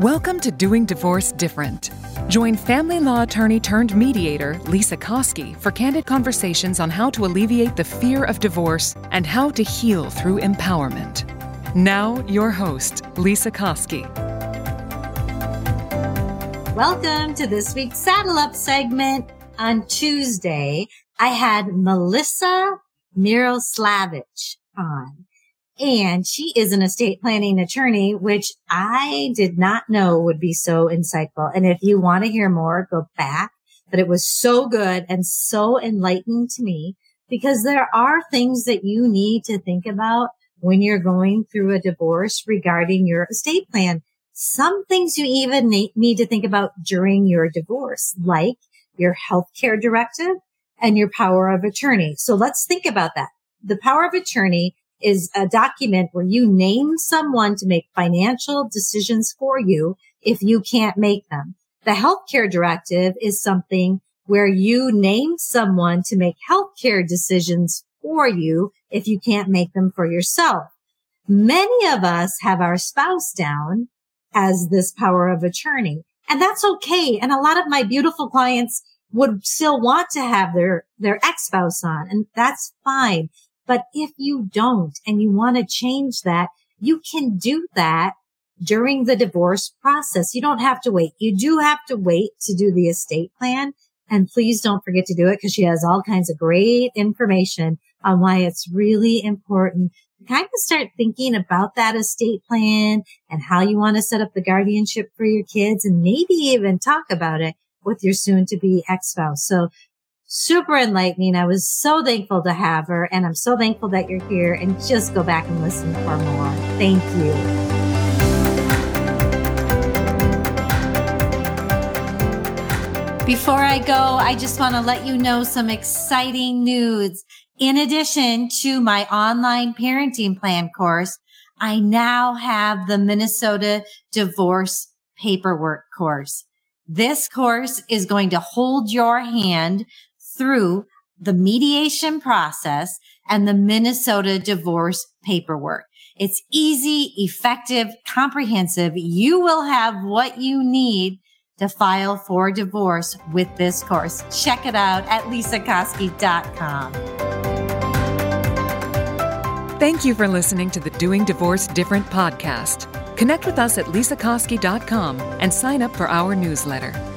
Welcome to Doing Divorce Different. Join family law attorney turned mediator Lesa Koski for candid conversations on how to alleviate the fear of divorce and how to heal through empowerment. Now, your host, Lesa Koski. Welcome to this week's Saddle Up segment. On Tuesday, I had Melissa Miroslavich on and she is an estate planning attorney, which I did not know would be so insightful. And if you want to hear more, go back. But it was so good and so enlightening to me because there are things that you need to think about when you're going through a divorce regarding your estate plan. Some things you even need to think about during your divorce, like your healthcare directive and your power of attorney. So let's think about that. The power of attorney is a document where you name someone to make financial decisions for you if you can't make them. The healthcare directive is something where you name someone to make healthcare decisions for you if you can't make them for yourself. Many of us have our spouse down as this power of attorney and that's okay. And a lot of my beautiful clients would still want to have their, their ex-spouse on and that's fine. But if you don't and you want to change that, you can do that during the divorce process. You don't have to wait. You do have to wait to do the estate plan. And please don't forget to do it because she has all kinds of great information on why it's really important to kind of start thinking about that estate plan and how you want to set up the guardianship for your kids and maybe even talk about it with your soon to be ex spouse. So super enlightening. I was so thankful to have her and I'm so thankful that you're here and just go back and listen for more. Thank you. Before I go, I just want to let you know some exciting news. In addition to my online parenting plan course, I now have the Minnesota divorce paperwork course. This course is going to hold your hand through the mediation process and the Minnesota divorce paperwork. It's easy, effective, comprehensive. You will have what you need to file for divorce with this course. Check it out at lesakoski.com. Thank you for listening to the Doing Divorce Different podcast. Connect with us at lesakoski.com and sign up for our newsletter.